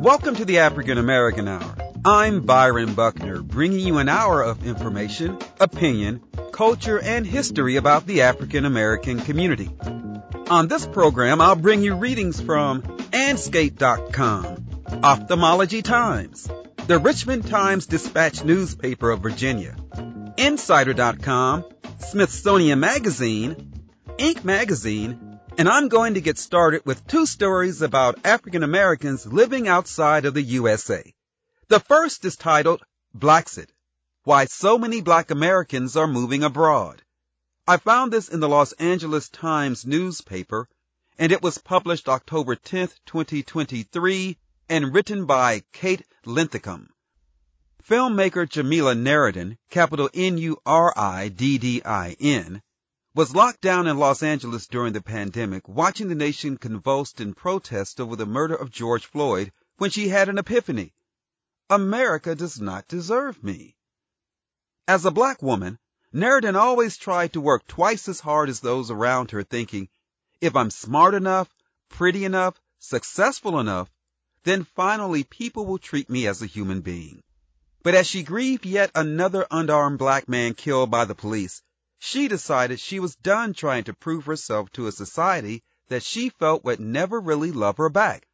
Welcome to the African American Hour. I'm Byron Buckner, bringing you an hour of information, opinion, culture, and history about the African American community. On this program, I'll bring you readings from Andscape.com, Ophthalmology Times, the Richmond Times Dispatch newspaper of Virginia, Insider.com, Smithsonian Magazine, Inc. Magazine, and I'm going to get started with two stories about African Americans living outside of the USA. The first is titled Blaxit, Why So Many Black Americans Are Moving Abroad. I found this in the Los Angeles Times newspaper, and it was published October 10, 2023, and written by Kate Linthicum. Filmmaker Jamila Nuriddin, capital N-U-R-I-D-D-I-N, was locked down in Los Angeles during the pandemic, watching the nation convulsed in protest over the murder of George Floyd when she had an epiphany. America does not deserve me. As a black woman, Nuriddin always tried to work twice as hard as those around her, thinking, if I'm smart enough, pretty enough, successful enough, then finally people will treat me as a human being. But as she grieved yet another unarmed black man killed by the police, she decided she was done trying to prove herself to a society that she felt would never really love her back.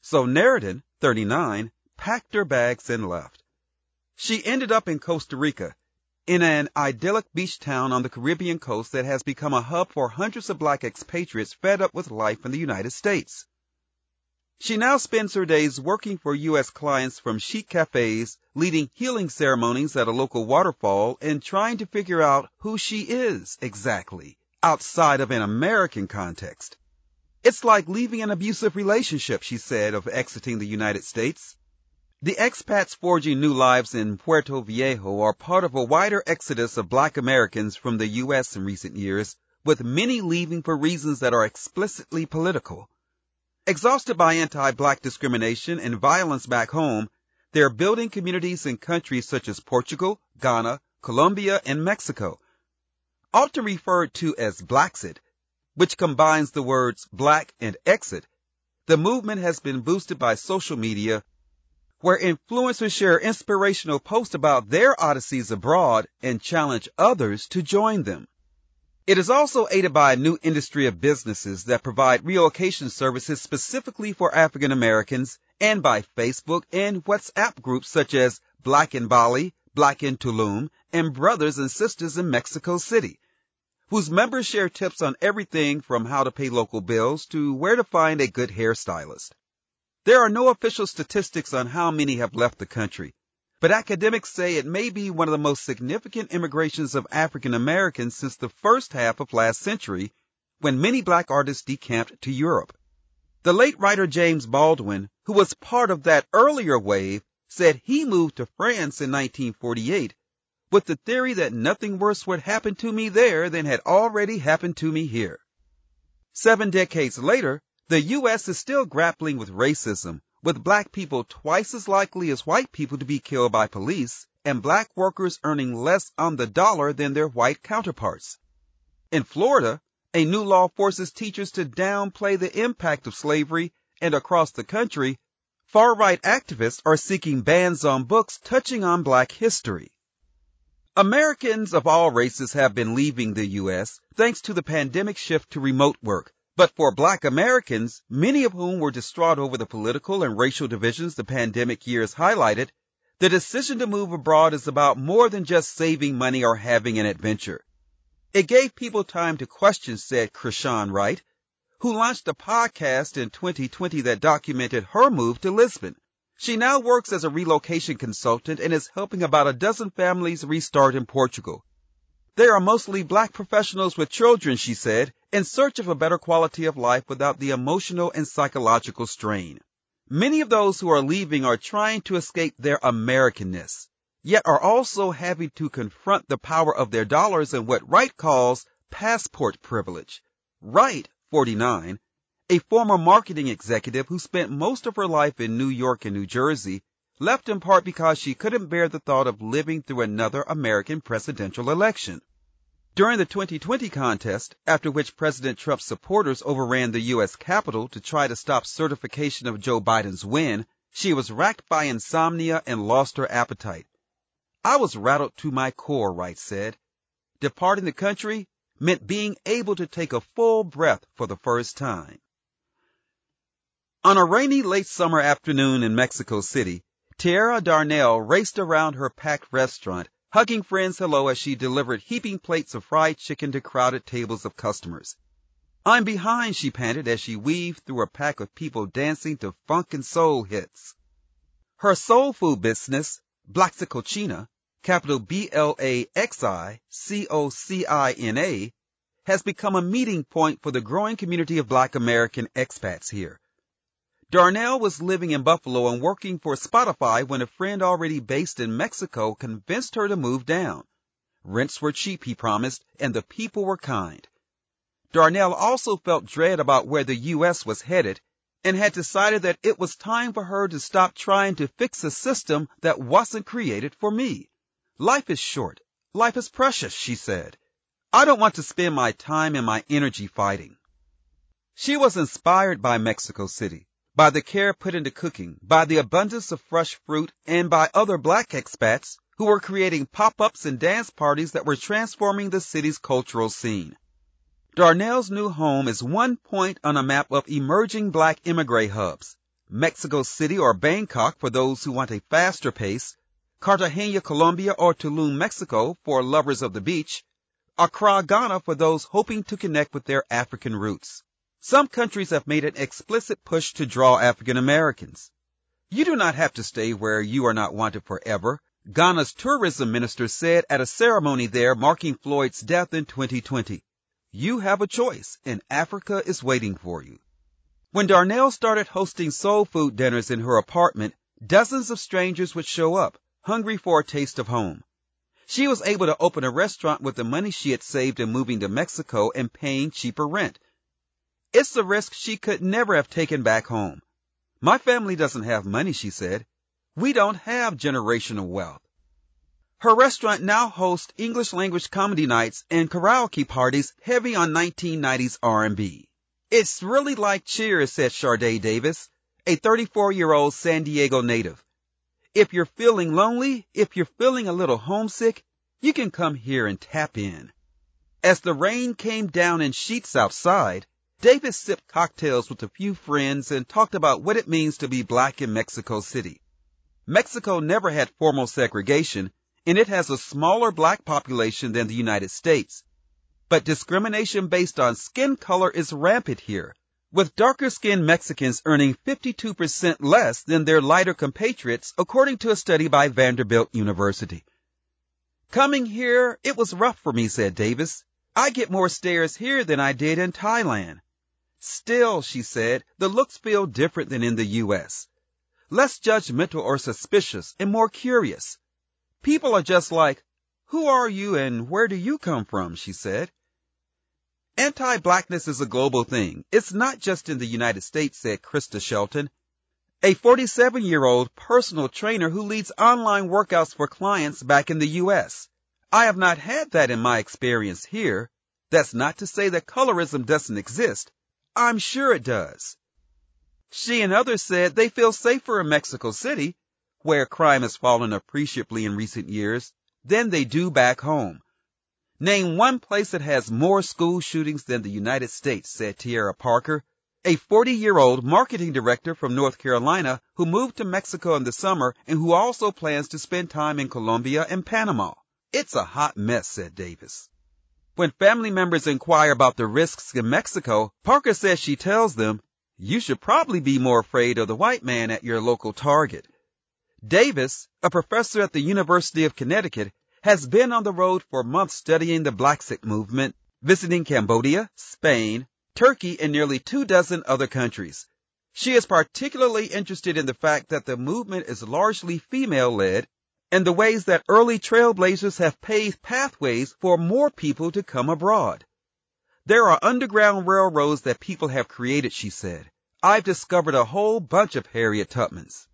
So Nuriddin, 39, packed her bags and left. She ended up in Costa Rica, in an idyllic beach town on the Caribbean coast that has become a hub for hundreds of black expatriates fed up with life in the United States. She now spends her days working for U.S. clients from chic cafes, leading healing ceremonies at a local waterfall, and trying to figure out who she is exactly outside of an American context. It's like leaving an abusive relationship, she said, of exiting the United States. The expats forging new lives in Puerto Viejo are part of a wider exodus of black Americans from the U.S. in recent years, with many leaving for reasons that are explicitly political. Exhausted by anti-black discrimination and violence back home, they are building communities in countries such as Portugal, Ghana, Colombia, and Mexico. Often referred to as Blaxit, which combines the words black and exit, the movement has been boosted by social media, where influencers share inspirational posts about their odysseys abroad and challenge others to join them. It is also aided by a new industry of businesses that provide relocation services specifically for African Americans and by Facebook and WhatsApp groups such as Black in Bali, Black in Tulum, and Brothers and Sisters in Mexico City, whose members share tips on everything from how to pay local bills to where to find a good hairstylist. There are no official statistics on how many have left the country, but academics say it may be one of the most significant immigrations of African Americans since the first half of last century, when many black artists decamped to Europe. The late writer James Baldwin, who was part of that earlier wave, said he moved to France in 1948 with the theory that nothing worse would happen to me there than had already happened to me here. Seven decades later, the U.S. is still grappling with racism, with black people twice as likely as white people to be killed by police, and black workers earning less on the dollar than their white counterparts. In Florida, a new law forces teachers to downplay the impact of slavery, and across the country, far right activists are seeking bans on books touching on black history. Americans of all races have been leaving the U.S. thanks to the pandemic shift to remote work, but for black Americans, many of whom were distraught over the political and racial divisions the pandemic years highlighted, the decision to move abroad is about more than just saving money or having an adventure. It gave people time to question, said Krishan Wright, who launched a podcast in 2020 that documented her move to Lisbon. She now works as a relocation consultant and is helping about a dozen families restart in Portugal. They are mostly black professionals with children, she said, in search of a better quality of life without the emotional and psychological strain. Many of those who are leaving are trying to escape their Americanness, yet are also having to confront the power of their dollars and what Wright calls passport privilege. Wright, 49, a former marketing executive who spent most of her life in New York and New Jersey, left in part because she couldn't bear the thought of living through another American presidential election. During the 2020 contest, after which President Trump's supporters overran the U.S. Capitol to try to stop certification of Joe Biden's win, She was racked by insomnia and lost her appetite. I was rattled to my core, Wright said. Departing the country meant being able to take a full breath for the first time. On a rainy late summer afternoon in Mexico City, Tierra Darnell raced around her packed restaurant, hugging friends hello as she delivered heaping plates of fried chicken to crowded tables of customers. I'm behind, she panted as she weaved through a pack of people dancing to funk and soul hits. Her soul food business, Blaxicocina, capital B-L-A-X-I-C-O-C-I-N-A, has become a meeting point for the growing community of black American expats here. Darnell was living in Buffalo and working for Spotify when a friend already based in Mexico convinced her to move down. Rents were cheap, he promised, and the people were kind. Darnell also felt dread about where the U.S. was headed and had decided that it was time for her to stop trying to fix a system that wasn't created for me. Life is short. Life is precious, she said. I don't want to spend my time and my energy fighting. She was inspired by Mexico City by the care put into cooking, by the abundance of fresh fruit, and by other black expats who were creating pop-ups and dance parties that were transforming the city's cultural scene. Darnell's new home is one point on a map of emerging black immigrant hubs. Mexico City or Bangkok for those who want a faster pace, Cartagena, Colombia or Tulum, Mexico for lovers of the beach, Accra, Ghana for those hoping to connect with their African roots. Some countries have made an explicit push to draw African Americans. You do not have to stay where you are not wanted forever, Ghana's tourism minister said at a ceremony there marking Floyd's death in 2020. You have a choice, and Africa is waiting for you. When Darnell started hosting soul food dinners in her apartment, dozens of strangers would show up, hungry for a taste of home. She was able to open a restaurant with the money she had saved in moving to Mexico and paying cheaper rent. It's a risk she could never have taken back home. My family doesn't have money, she said. We don't have generational wealth. Her restaurant now hosts English language comedy nights and karaoke parties heavy on 1990s R&B. It's really like Cheers, said Sharday Davis, a 34-year-old San Diego native. If you're feeling lonely, if you're feeling a little homesick, you can come here and tap in. As the rain came down in sheets outside, Davis sipped cocktails with a few friends and talked about what it means to be black in Mexico City. Mexico never had formal segregation, and it has a smaller black population than the United States. But discrimination based on skin color is rampant here, with darker skinned Mexicans earning 52% less than their lighter compatriots, according to a study by Vanderbilt University. Coming here, it was rough for me, said Davis. I get more stares here than I did in Thailand. Still, she said, the looks feel different than in the U.S. Less judgmental or suspicious and more curious. People are just like, who are you and where do you come from? she said. Anti-blackness is a global thing. It's not just in the United States, said Krista Shelton, a 47-year-old personal trainer who leads online workouts for clients back in the U.S. I have not had that in my experience here. That's not to say that colorism doesn't exist. I'm sure it does. She and others said they feel safer in Mexico City, where crime has fallen appreciably in recent years, than they do back home. Name one place that has more school shootings than the United States, said Tierra Parker, a 40-year-old marketing director from North Carolina who moved to Mexico in the summer and who also plans to spend time in Colombia and Panama. It's a hot mess, said Davis. When family members inquire about the risks in Mexico, Parker says she tells them, you should probably be more afraid of the white man at your local Target. Davis, a professor at the University of Connecticut, has been on the road for months studying the Blaxit movement, visiting Cambodia, Spain, Turkey, and nearly two dozen other countries. She is particularly interested in the fact that the movement is largely female-led and the ways that early trailblazers have paved pathways for more people to come abroad. There are underground railroads that people have created, she said. I've discovered a whole bunch of Harriet Tubmans.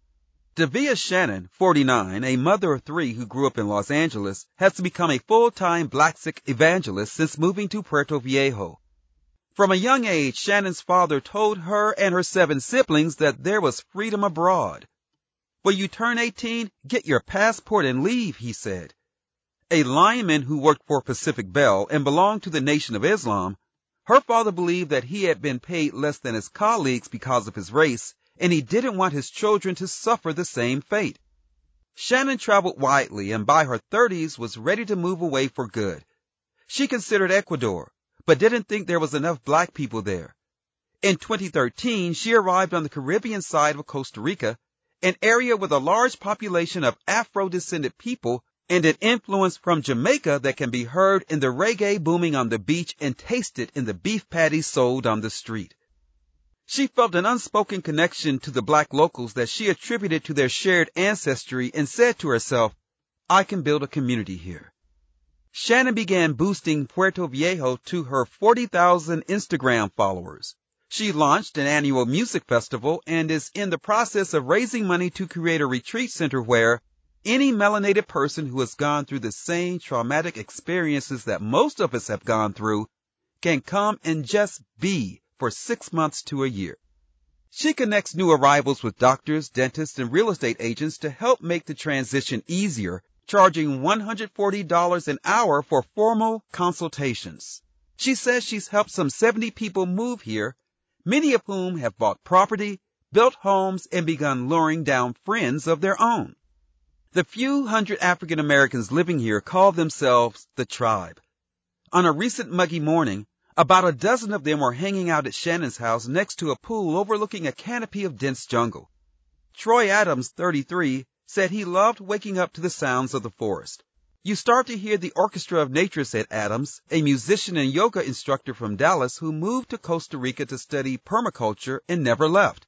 Davia Shannon, 49, a mother of three who grew up in Los Angeles, has become a full-time Blaxit evangelist since moving to Puerto Viejo. From a young age, Shannon's father told her and her seven siblings that there was freedom abroad. When you turn 18, get your passport and leave, he said. A lineman who worked for Pacific Bell and belonged to the Nation of Islam, her father believed that he had been paid less than his colleagues because of his race, and he didn't want his children to suffer the same fate. Shannon traveled widely and by her 30s was ready to move away for good. She considered Ecuador, but didn't think there was enough black people there. In 2013, she arrived on the Caribbean side of Costa Rica an area with a large population of Afro-descended people and an influence from Jamaica that can be heard in the reggae booming on the beach and tasted in the beef patties sold on the street. She felt an unspoken connection to the black locals that she attributed to their shared ancestry and said to herself, I can build a community here. Shannon began boosting Puerto Viejo to her 40,000 Instagram followers. She launched an annual music festival and is in the process of raising money to create a retreat center where any melanated person who has gone through the same traumatic experiences that most of us have gone through can come and just be for six months to a year. She connects new arrivals with doctors, dentists, and real estate agents to help make the transition easier, charging $140 an hour for formal consultations. She says she's helped some 70 people move here many of whom have bought property, built homes, and begun luring down friends of their own. The few hundred African Americans living here call themselves the tribe. On a recent muggy morning, about a dozen of them were hanging out at Shannon's house next to a pool overlooking a canopy of dense jungle. Troy Adams, 33, said he loved waking up to the sounds of the forest. You start to hear the orchestra of nature, said Adams, a musician and yoga instructor from Dallas who moved to Costa Rica to study permaculture and never left.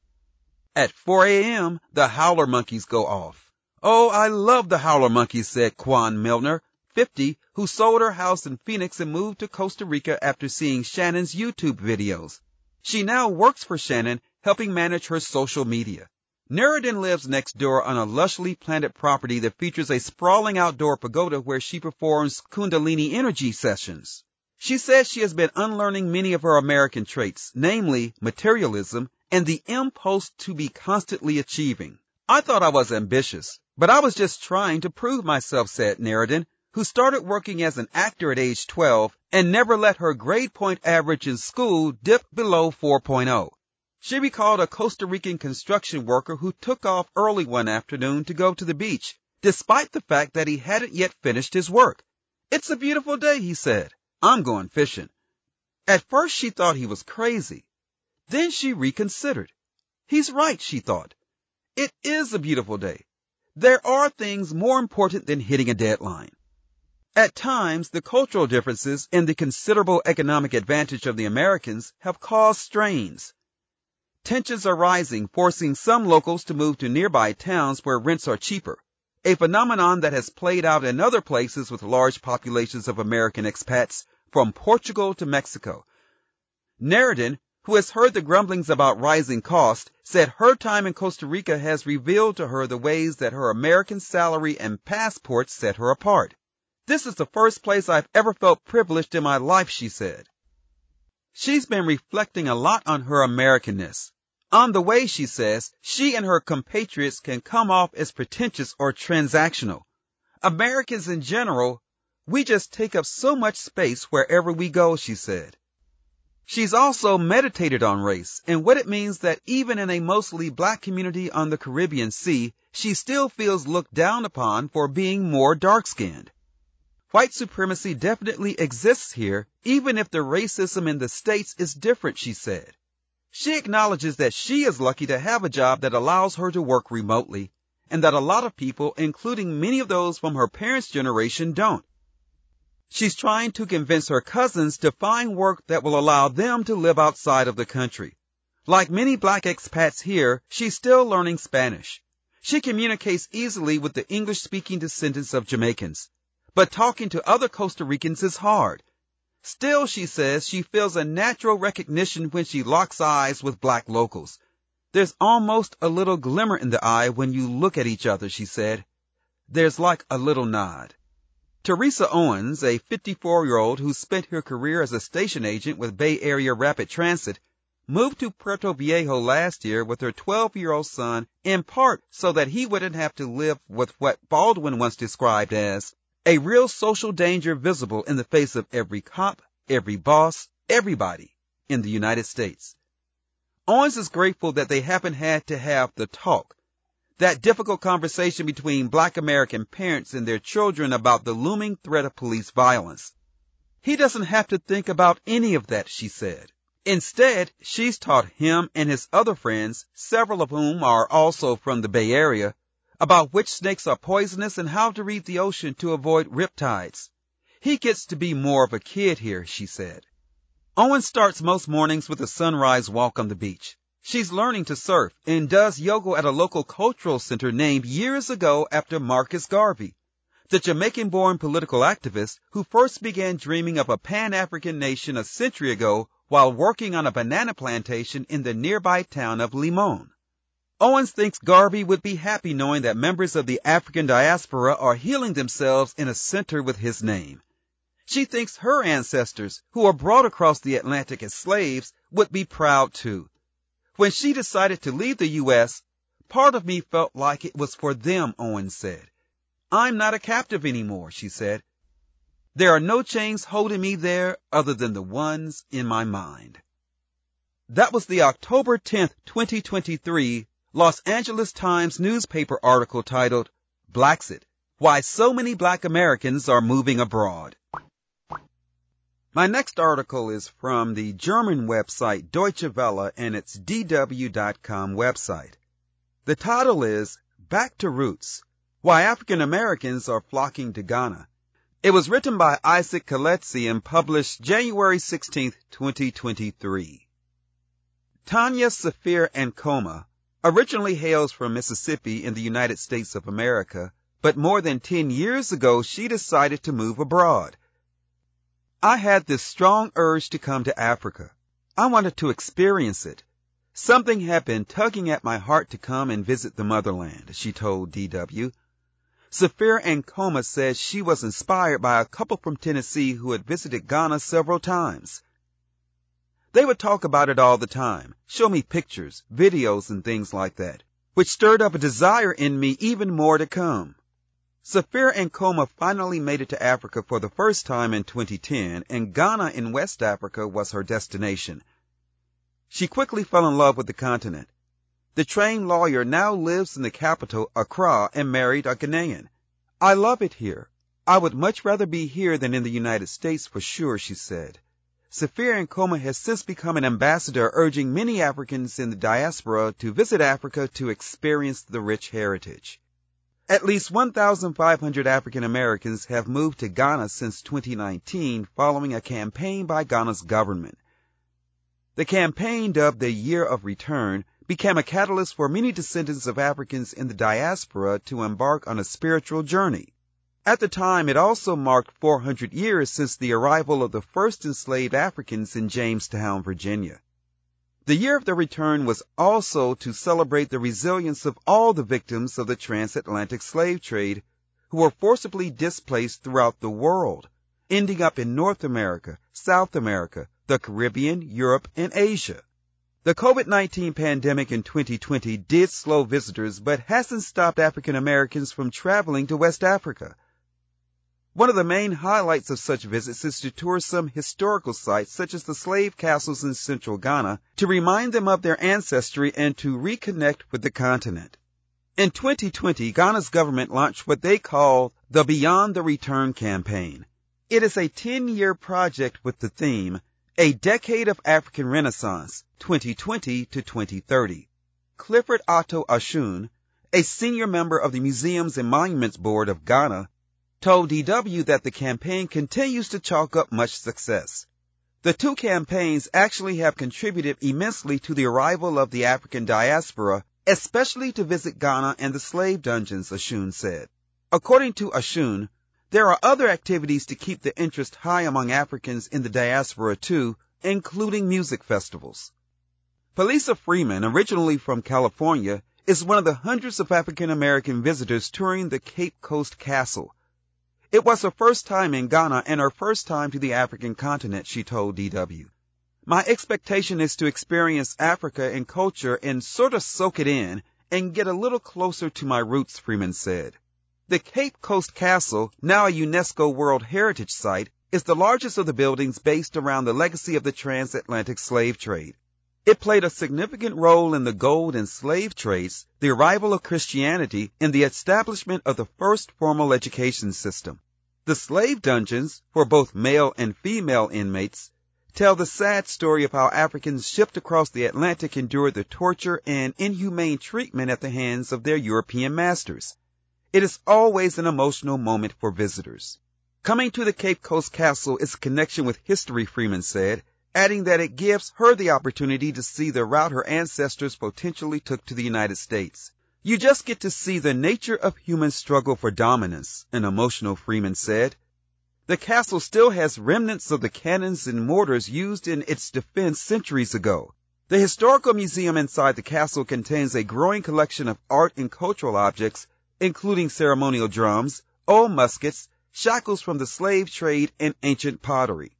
At 4 a.m., the howler monkeys go off. Oh, I love the howler monkeys, said Quan Milner, 50, who sold her house in Phoenix and moved to Costa Rica after seeing Shannon's YouTube videos. She now works for Shannon, helping manage her social media. Nuriddin lives next door on a lushly planted property that features a sprawling outdoor pagoda where she performs Kundalini energy sessions. She says she has been unlearning many of her American traits, namely materialism and the impulse to be constantly achieving. I thought I was ambitious, but I was just trying to prove myself, said Nuriddin, who started working as an actor at age 12 and never let her grade point average in school dip below 4.0. She recalled a Costa Rican construction worker who took off early one afternoon to go to the beach, despite the fact that he hadn't yet finished his work. It's a beautiful day, he said. I'm going fishing. At first she thought he was crazy. Then she reconsidered. He's right, she thought. It is a beautiful day. There are things more important than hitting a deadline. At times, the cultural differences and the considerable economic advantage of the Americans have caused strains. Tensions are rising, forcing some locals to move to nearby towns where rents are cheaper, a phenomenon that has played out in other places with large populations of American expats from Portugal to Mexico. Nuriddin, who has heard the grumblings about rising costs, said her time in Costa Rica has revealed to her the ways that her American salary and passport set her apart. This is the first place I've ever felt privileged in my life, she said. She's been reflecting a lot on her Americanness. On the way, she says, she and her compatriots can come off as pretentious or transactional. Americans in general, we just take up so much space wherever we go, she said. She's also meditated on race and what it means that even in a mostly black community on the Caribbean Sea, she still feels looked down upon for being more dark-skinned. White supremacy definitely exists here, even if the racism in the States is different, she said. She acknowledges that she is lucky to have a job that allows her to work remotely, and that a lot of people, including many of those from her parents' generation, don't. She's trying to convince her cousins to find work that will allow them to live outside of the country. Like many black expats here, she's still learning Spanish. She communicates easily with the English speaking descendants of Jamaicans, but talking to other Costa Ricans is hard Still, she says, she feels a natural recognition when she locks eyes with black locals. There's almost a little glimmer in the eye when you look at each other, she said. There's like a little nod. Teresa Owens, a 54 year old who spent her career as a station agent with Bay Area Rapid Transit, moved to Puerto Viejo last year with her 12-year-old son in part so that he wouldn't have to live with what Baldwin once described as a real social danger visible in the face of every cop, every boss, everybody in the United States. Owens is grateful that they haven't had to have the talk, that difficult conversation between black American parents and their children about the looming threat of police violence. He doesn't have to think about any of that, she said. Instead, she's taught him and his other friends, several of whom are also from the Bay Area, about which snakes are poisonous and how to read the ocean to avoid riptides. He gets to be more of a kid here, she said. Owen starts most mornings with a sunrise walk on the beach. She's learning to surf and does yoga at a local cultural center named years ago after Marcus Garvey, the Jamaican-born political activist who first began dreaming of a Pan-African nation a century ago while working on a banana plantation in the nearby town of Limon. Owens thinks Garvey would be happy knowing that members of the African diaspora are healing themselves in a center with his name. She thinks her ancestors, who were brought across the Atlantic as slaves, would be proud too. When she decided to leave the U.S., part of me felt like it was for them, Owens said. I'm not a captive anymore, she said. There are no chains holding me there other than the ones in my mind. That was the October 10th, 2023 Los Angeles Times newspaper article titled Blaxit, Why So Many Black Americans Are Moving Abroad. My next article is from the German website Deutsche Welle and its DW.com website. The title is Back to Roots, Why African Americans Are Flocking to Ghana. It was written by Isaac Kaledzi and published January 16, 2023. Tanya Safir Ankoma originally hails from Mississippi in the United States of America, but more than 10 years ago she decided to move abroad. I had this strong urge to come to Africa. I wanted to experience it. Something had been tugging at my heart to come and visit the motherland, she told DW. Safir Ankoma says she was inspired by a couple from Tennessee who had visited Ghana several times. They would talk about it all the time, show me pictures, videos, and things like that, which stirred up a desire in me even more to come. Safir Ankoma finally made it to Africa for the first time in 2010, and Ghana in West Africa was her destination. She quickly fell in love with the continent. The trained lawyer now lives in the capital, Accra, and married a Ghanaian. I love it here. I would much rather be here than in the United States for sure, she said. Safir Ankoma has since become an ambassador urging many Africans in the diaspora to visit Africa to experience the rich heritage. At least 1,500 African Americans have moved to Ghana since 2019 following a campaign by Ghana's government. The campaign dubbed the Year of Return became a catalyst for many descendants of Africans in the diaspora to embark on a spiritual journey. At the time, it also marked 400 years since the arrival of the first enslaved Africans in Jamestown, Virginia. The year of the return was also to celebrate the resilience of all the victims of the transatlantic slave trade who were forcibly displaced throughout the world, ending up in North America, South America, the Caribbean, Europe, and Asia. The COVID-19 pandemic in 2020 did slow visitors, but hasn't stopped African Americans from traveling to West Africa. One of the main highlights of such visits is to tour some historical sites such as the slave castles in central Ghana to remind them of their ancestry and to reconnect with the continent. In 2020, Ghana's government launched what they call the Beyond the Return campaign. It is a 10-year project with the theme a Decade of African Renaissance, 2020 to 2030. Clifford Otto Ashun, a senior member of the Museums and Monuments Board of Ghana, told DW that the campaign continues to chalk up much success. The two campaigns actually have contributed immensely to the arrival of the African diaspora, especially to visit Ghana and the slave dungeons, Ashun said. According to Ashun, there are other activities to keep the interest high among Africans in the diaspora too, including music festivals. Felisa Freeman, originally from California, is one of the hundreds of African American visitors touring the Cape Coast Castle. It was her first time in Ghana and her first time to the African continent, she told DW. My expectation is to experience Africa and culture and sort of soak it in and get a little closer to my roots, Freeman said. The Cape Coast Castle, now a UNESCO World Heritage Site, is the largest of the buildings based around the legacy of the transatlantic slave trade. It played a significant role in the gold and slave trades, the arrival of Christianity, and the establishment of the first formal education system. The slave dungeons, for both male and female inmates, tell the sad story of how Africans shipped across the Atlantic endured the torture and inhumane treatment at the hands of their European masters. It is always an emotional moment for visitors. Coming to the Cape Coast Castle is a connection with history, Freeman said, adding that it gives her the opportunity to see the route her ancestors potentially took to the United States. You just get to see the nature of human struggle for dominance, an emotional Freeman said. The castle still has remnants of the cannons and mortars used in its defense centuries ago. The historical museum inside the castle contains a growing collection of art and cultural objects, including ceremonial drums, old muskets, shackles from the slave trade, and ancient pottery.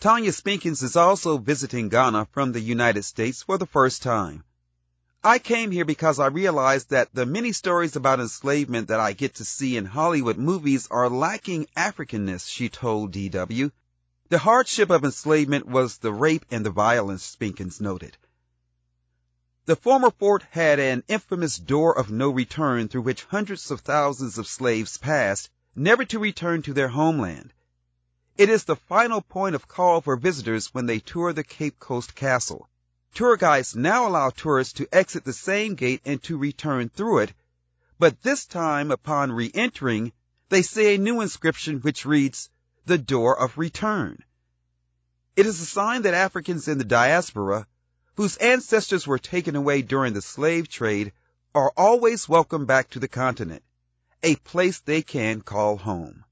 Tanya Spinkins is also visiting Ghana from the United States for the first time. I came here because I realized that the many stories about enslavement that I get to see in Hollywood movies are lacking Africanness, she told DW. The hardship of enslavement was the rape and the violence, Spinkins noted. The former fort had an infamous door of no return through which hundreds of thousands of slaves passed, never to return to their homeland. It is the final point of call for visitors when they tour the Cape Coast Castle. Tour guides now allow tourists to exit the same gate and to return through it, but this time upon re-entering, they see a new inscription which reads, the door of return. It is a sign that Africans in the diaspora, whose ancestors were taken away during the slave trade, are always welcome back to the continent, a place they can call home.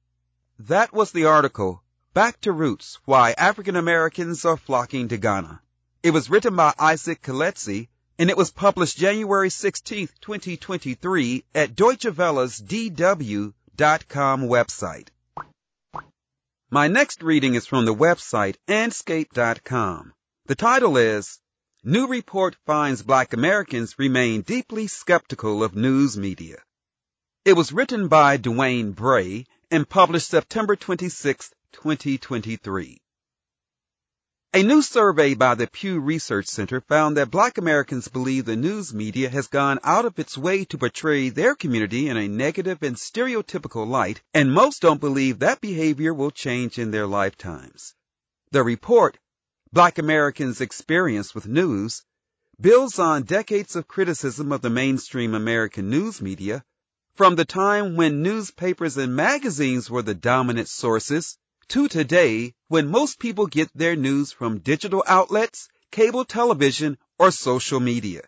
That was the article, Back to Roots, Why African Americans Are Flocking to Ghana. It was written by Isaac Kaledzi and it was published January 16, 2023 at Deutsche Welle's DW.com website. My next reading is from the website Andscape.com. The title is New Report Finds Black Americans Remain Deeply Skeptical of News Media. It was written by Dwayne Bray and published September 26, 2023. A new survey by the Pew Research Center found that black Americans believe the news media has gone out of its way to portray their community in a negative and stereotypical light, and most don't believe that behavior will change in their lifetimes. The report, Black Americans' Experience with News, builds on decades of criticism of the mainstream American news media, from the time when newspapers and magazines were the dominant sources to today when most people get their news from digital outlets, cable television, or social media.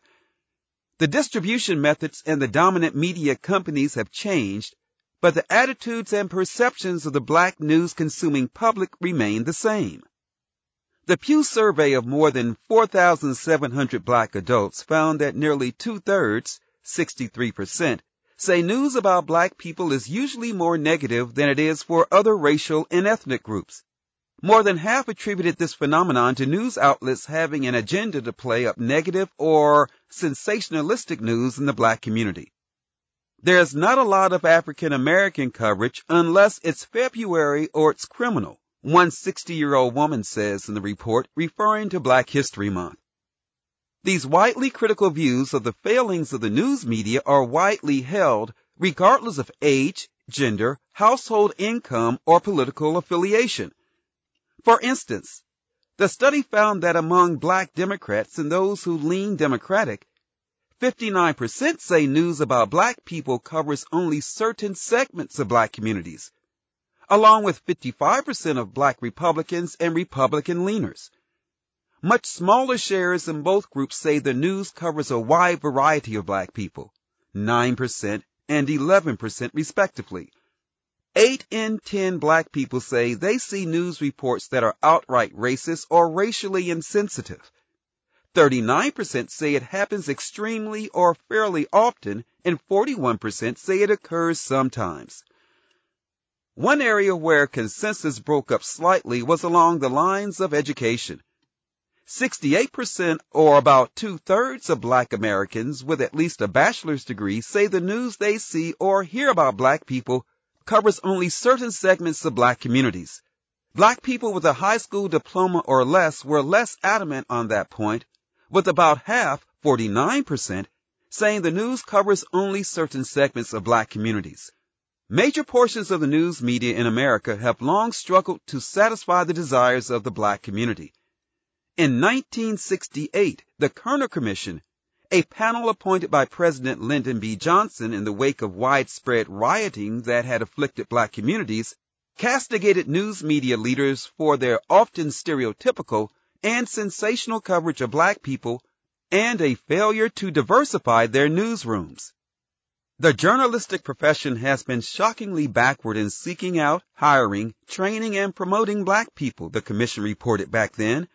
The distribution methods and the dominant media companies have changed, but the attitudes and perceptions of the black news consuming public remain the same. The Pew survey of more than 4,700 black adults found that nearly two-thirds, 63%, say news about black people is usually more negative than it is for other racial and ethnic groups. More than half attributed this phenomenon to news outlets having an agenda to play up negative or sensationalistic news in the black community. There's not a lot of African American coverage unless it's February or it's criminal, one 60 year old woman says in the report referring to Black History Month. These widely critical views of the failings of the news media are widely held regardless of age, gender, household income, or political affiliation. For instance, the study found that among black Democrats and those who lean Democratic, 59% say news about black people covers only certain segments of black communities, along with 55% of black Republicans and Republican leaners. Much smaller shares in both groups say the news covers a wide variety of black people, 9% and 11% respectively. 8 in 10 black people say they see news reports that are outright racist or racially insensitive. 39% say it happens extremely or fairly often, and 41% say it occurs sometimes. One area where consensus broke up slightly was along the lines of education. 68% or about two-thirds of black Americans with at least a bachelor's degree say the news they see or hear about black people covers only certain segments of black communities. Black people with a high school diploma or less were less adamant on that point, with about half, 49%, saying the news covers only certain segments of black communities. Major portions of the news media in America have long struggled to satisfy the desires of the black community. In 1968, the Kerner Commission, a panel appointed by President Lyndon B. Johnson in the wake of widespread rioting that had afflicted black communities, castigated news media leaders for their often stereotypical and sensational coverage of black people and a failure to diversify their newsrooms. The journalistic profession has been shockingly backward in seeking out, hiring, training, and promoting black people, the commission reported back then.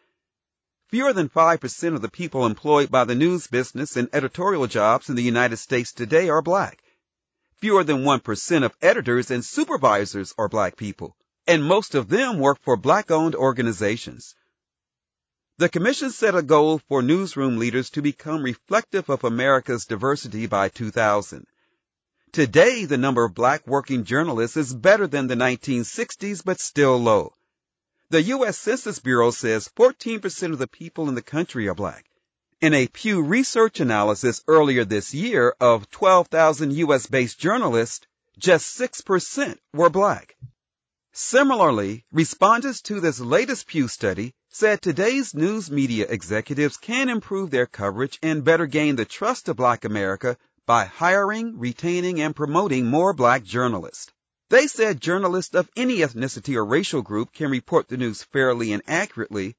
Fewer than 5% of the people employed by the news business and editorial jobs in the United States today are black. Fewer than 1% of editors and supervisors are black people, and most of them work for black-owned organizations. The Commission set a goal for newsroom leaders to become reflective of America's diversity by 2000. Today, the number of black working journalists is better than the 1960s, but still low. The U.S. Census Bureau says 14% of the people in the country are black. In a Pew Research analysis earlier this year of 12,000 U.S. based journalists, just 6% were black. Similarly, respondents to this latest Pew study said today's news media executives can improve their coverage and better gain the trust of black America by hiring, retaining, and promoting more black journalists. They said journalists of any ethnicity or racial group can report the news fairly and accurately,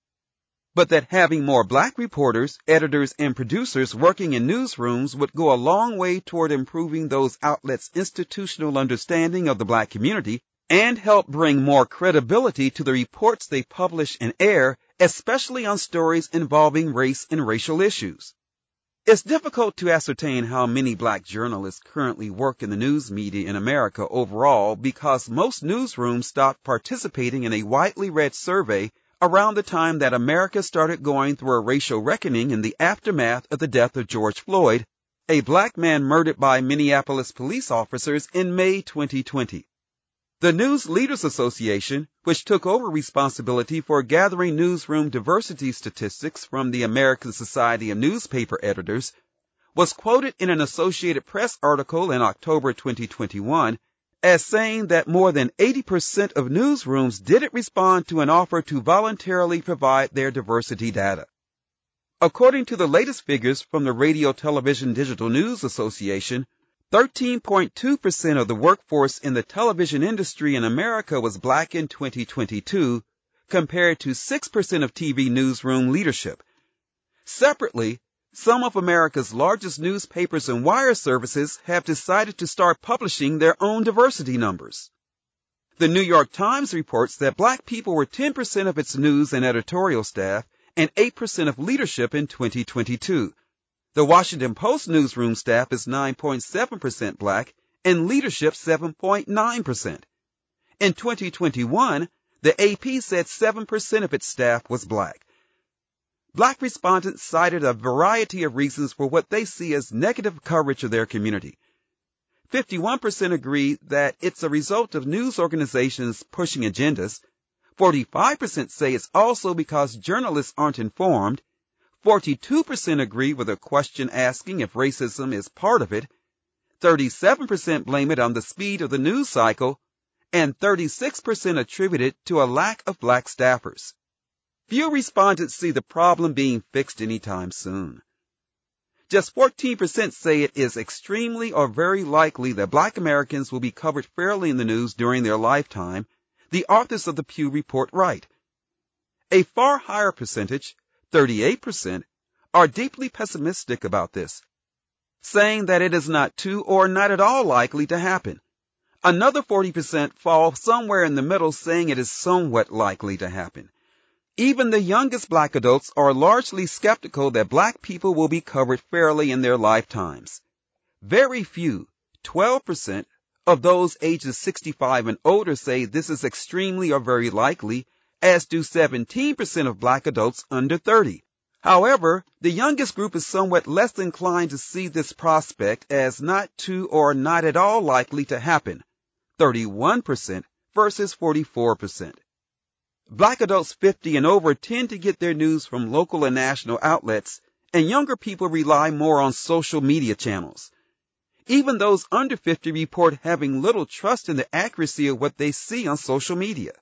but that having more black reporters, editors, and producers working in newsrooms would go a long way toward improving those outlets' institutional understanding of the black community and help bring more credibility to the reports they publish and air, especially on stories involving race and racial issues. It's difficult to ascertain how many black journalists currently work in the news media in America overall because most newsrooms stopped participating in a widely read survey around the time that America started going through a racial reckoning in the aftermath of the death of George Floyd, a black man murdered by Minneapolis police officers in May 2020. The News Leaders Association, which took over responsibility for gathering newsroom diversity statistics from the American Society of Newspaper Editors, was quoted in an Associated Press article in October 2021 as saying that more than 80% of newsrooms didn't respond to an offer to voluntarily provide their diversity data. According to the latest figures from the Radio Television Digital News Association, 13.2% of the workforce in the television industry in America was black in 2022, compared to 6% of TV newsroom leadership. Separately, some of America's largest newspapers and wire services have decided to start publishing their own diversity numbers. The New York Times reports that black people were 10% of its news and editorial staff and 8% of leadership in 2022. The Washington Post newsroom staff is 9.7% black and leadership 7.9%. In 2021, the AP said 7% of its staff was black. Black respondents cited a variety of reasons for what they see as negative coverage of their community. 51% agree that it's a result of news organizations pushing agendas. 45% say it's also because journalists aren't informed. 42% agree with a question asking if racism is part of it. 37% blame it on the speed of the news cycle. And 36% attribute it to a lack of black staffers. Few respondents see the problem being fixed anytime soon. Just 14% say it is extremely or very likely that black Americans will be covered fairly in the news during their lifetime, the authors of the Pew Report write. A far higher percentage, 38%, are deeply pessimistic about this, saying that it is not too or not at all likely to happen. Another 40% fall somewhere in the middle saying it is somewhat likely to happen. Even the youngest black adults are largely skeptical that black people will be covered fairly in their lifetimes. Very few, 12%, of those ages 65 and older say this is extremely or very likely, as do 17% of black adults under 30. However, the youngest group is somewhat less inclined to see this prospect as not too or not at all likely to happen, 31% versus 44%. Black adults 50 and over tend to get their news from local and national outlets, and younger people rely more on social media channels. Even those under 50 report having little trust in the accuracy of what they see on social media.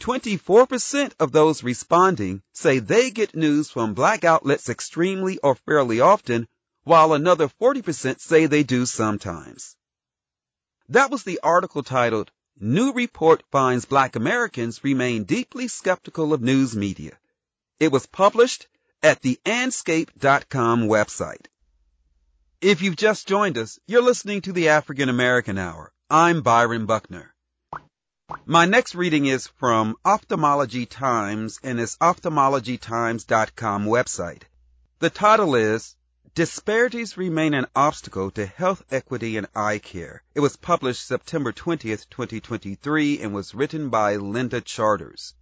24% of those responding say they get news from black outlets extremely or fairly often, while another 40% say they do sometimes. That was the article titled, New Report Finds Black Americans Remain Deeply Skeptical of News Media. It was published at the Andscape.com website. If you've just joined us, you're listening to the African American Hour. I'm Byron Buckner. My next reading is from Ophthalmology Times and its ophthalmologytimes.com website. The title is Disparities Remain an Obstacle to Health Equity in Eye Care. It was published September 20th, 2023 and was written by Linda Charters.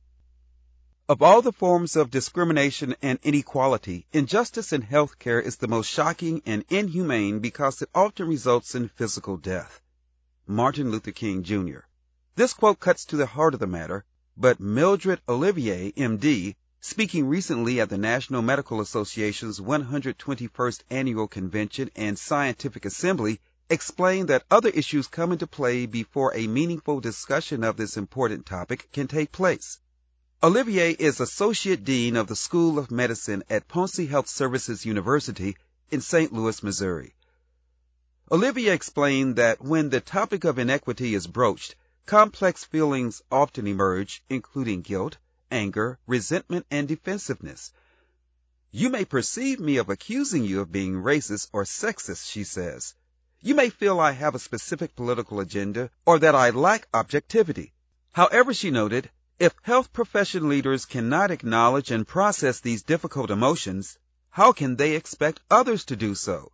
Of all the forms of discrimination and inequality, injustice in healthcare is the most shocking and inhumane because it often results in physical death. Martin Luther King Jr. This quote cuts to the heart of the matter, but Mildred Olivier, MD, speaking recently at the National Medical Association's 121st Annual Convention and Scientific Assembly, explained that other issues come into play before a meaningful discussion of this important topic can take place. Olivier is Associate Dean of the School of Medicine at Ponce Health Services University in St. Louis, Missouri. Olivier explained that when the topic of inequity is broached, Complex feelings often emerge, including guilt, anger, resentment, and defensiveness. You may perceive me of accusing you of being racist or sexist, she says. You may feel I have a specific political agenda or that I lack objectivity. However, she noted, if health profession leaders cannot acknowledge and process these difficult emotions, how can they expect others to do so?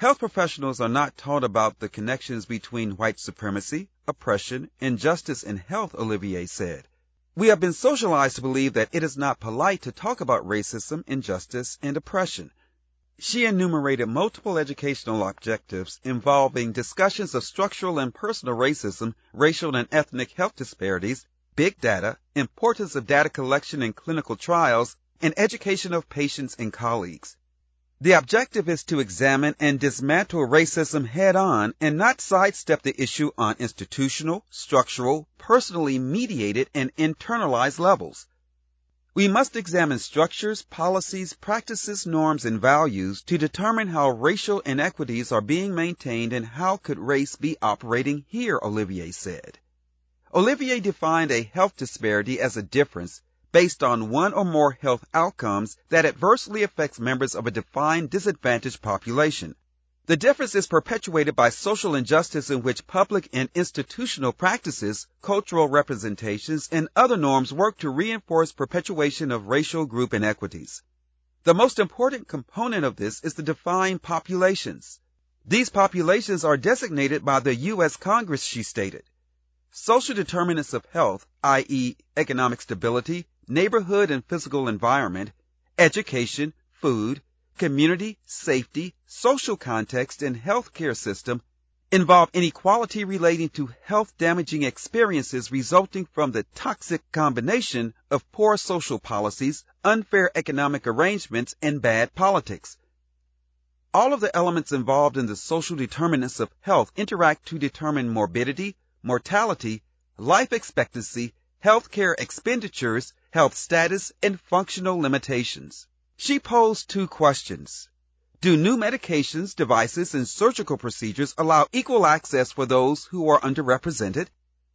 Health professionals are not taught about the connections between white supremacy, oppression, injustice, and health, Olivier said. We have been socialized to believe that it is not polite to talk about racism, injustice, and oppression. She enumerated multiple educational objectives involving discussions of structural and personal racism, racial and ethnic health disparities, big data, importance of data collection in clinical trials, and education of patients and colleagues. The objective is to examine and dismantle racism head on and not sidestep the issue on institutional, structural, personally mediated, and internalized levels. We must examine structures, policies, practices, norms, and values to determine how racial inequities are being maintained and how could race be operating here, Olivier said. Olivier defined a health disparity as a difference based on one or more health outcomes that adversely affects members of a defined disadvantaged population. The difference is perpetuated by social injustice in which public and institutional practices, cultural representations, and other norms work to reinforce perpetuation of racial group inequities. The most important component of this is the defined populations. These populations are designated by the U.S. Congress, she stated. Social determinants of health, i.e., economic stability, neighborhood and physical environment, education, food, community, safety, social context, and healthcare system involve inequality relating to health damaging experiences resulting from the toxic combination of poor social policies, unfair economic arrangements, and bad politics. All of the elements involved in the social determinants of health interact to determine morbidity, mortality, life expectancy, healthcare expenditures, health status, and functional limitations. She posed two questions. Do new medications, devices, and surgical procedures allow equal access for those who are underrepresented?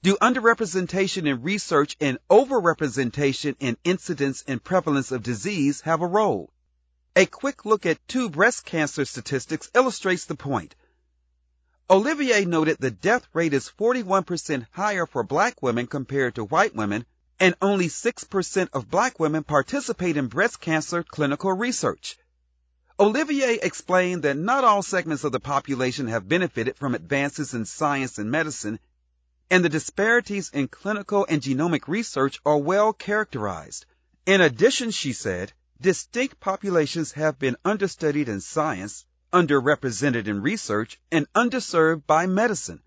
Do underrepresentation in research and overrepresentation in incidence and prevalence of disease have a role? A quick look at two breast cancer statistics illustrates the point. Olivier noted the death rate is 41% higher for black women compared to white women, and only 6% of black women participate in breast cancer clinical research. Olivier explained that not all segments of the population have benefited from advances in science and medicine, and the disparities in clinical and genomic research are well characterized. In addition, she said, distinct populations have been understudied in science, underrepresented in research, and underserved by medicine.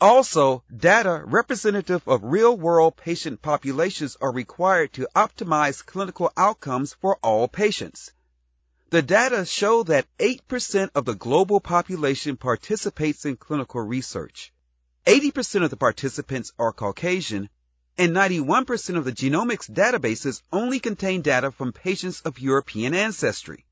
Also, data representative of real-world patient populations are required to optimize clinical outcomes for all patients. The data show that 8% of the global population participates in clinical research. 80% of the participants are Caucasian, and 91% of the genomics databases only contain data from patients of European ancestry.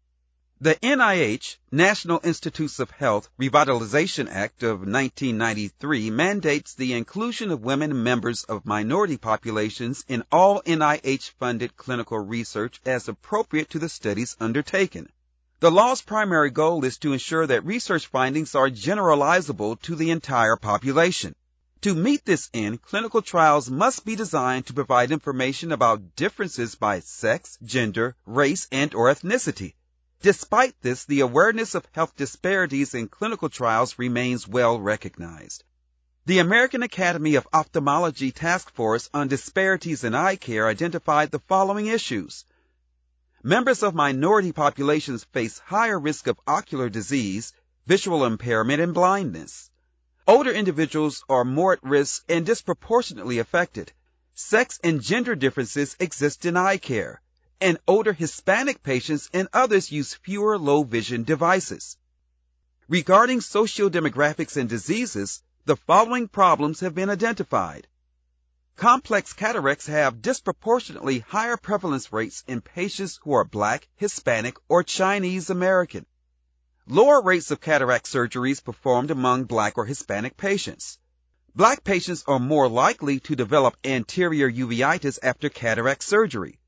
The NIH, National Institutes of Health Revitalization Act of 1993 mandates the inclusion of women members of minority populations in all NIH-funded clinical research as appropriate to the studies undertaken. The law's primary goal is to ensure that research findings are generalizable to the entire population. To meet this end, clinical trials must be designed to provide information about differences by sex, gender, race, and or ethnicity. Despite this, the awareness of health disparities in clinical trials remains well recognized. The American Academy of Ophthalmology Task Force on Disparities in Eye Care identified the following issues. Members of minority populations face higher risk of ocular disease, visual impairment, and blindness. Older individuals are more at risk and disproportionately affected. Sex and gender differences exist in eye care, and older Hispanic patients and others use fewer low vision devices. Regarding socio-demographics and diseases, the following problems have been identified. Complex cataracts have disproportionately higher prevalence rates in patients who are Black, Hispanic, or Chinese American lower rates of cataract surgeries performed among black or Hispanic patients. Black patients are more likely to develop anterior uveitis after cataract surgery.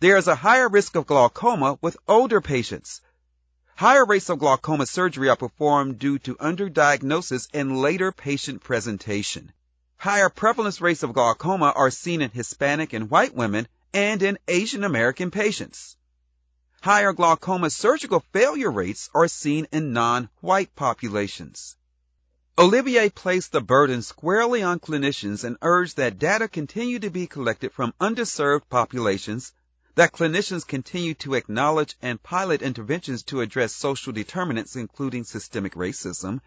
There is a higher risk of glaucoma with older patients. Higher rates of glaucoma surgery are performed due to underdiagnosis and later patient presentation. Higher prevalence rates of glaucoma are seen in Hispanic and white women and in Asian American patients. Higher glaucoma surgical failure rates are seen in non-white populations. Olivier placed the burden squarely on clinicians and urged that data continue to be collected from underserved populations, that clinicians continue to acknowledge and pilot interventions to address social determinants including systemic racism,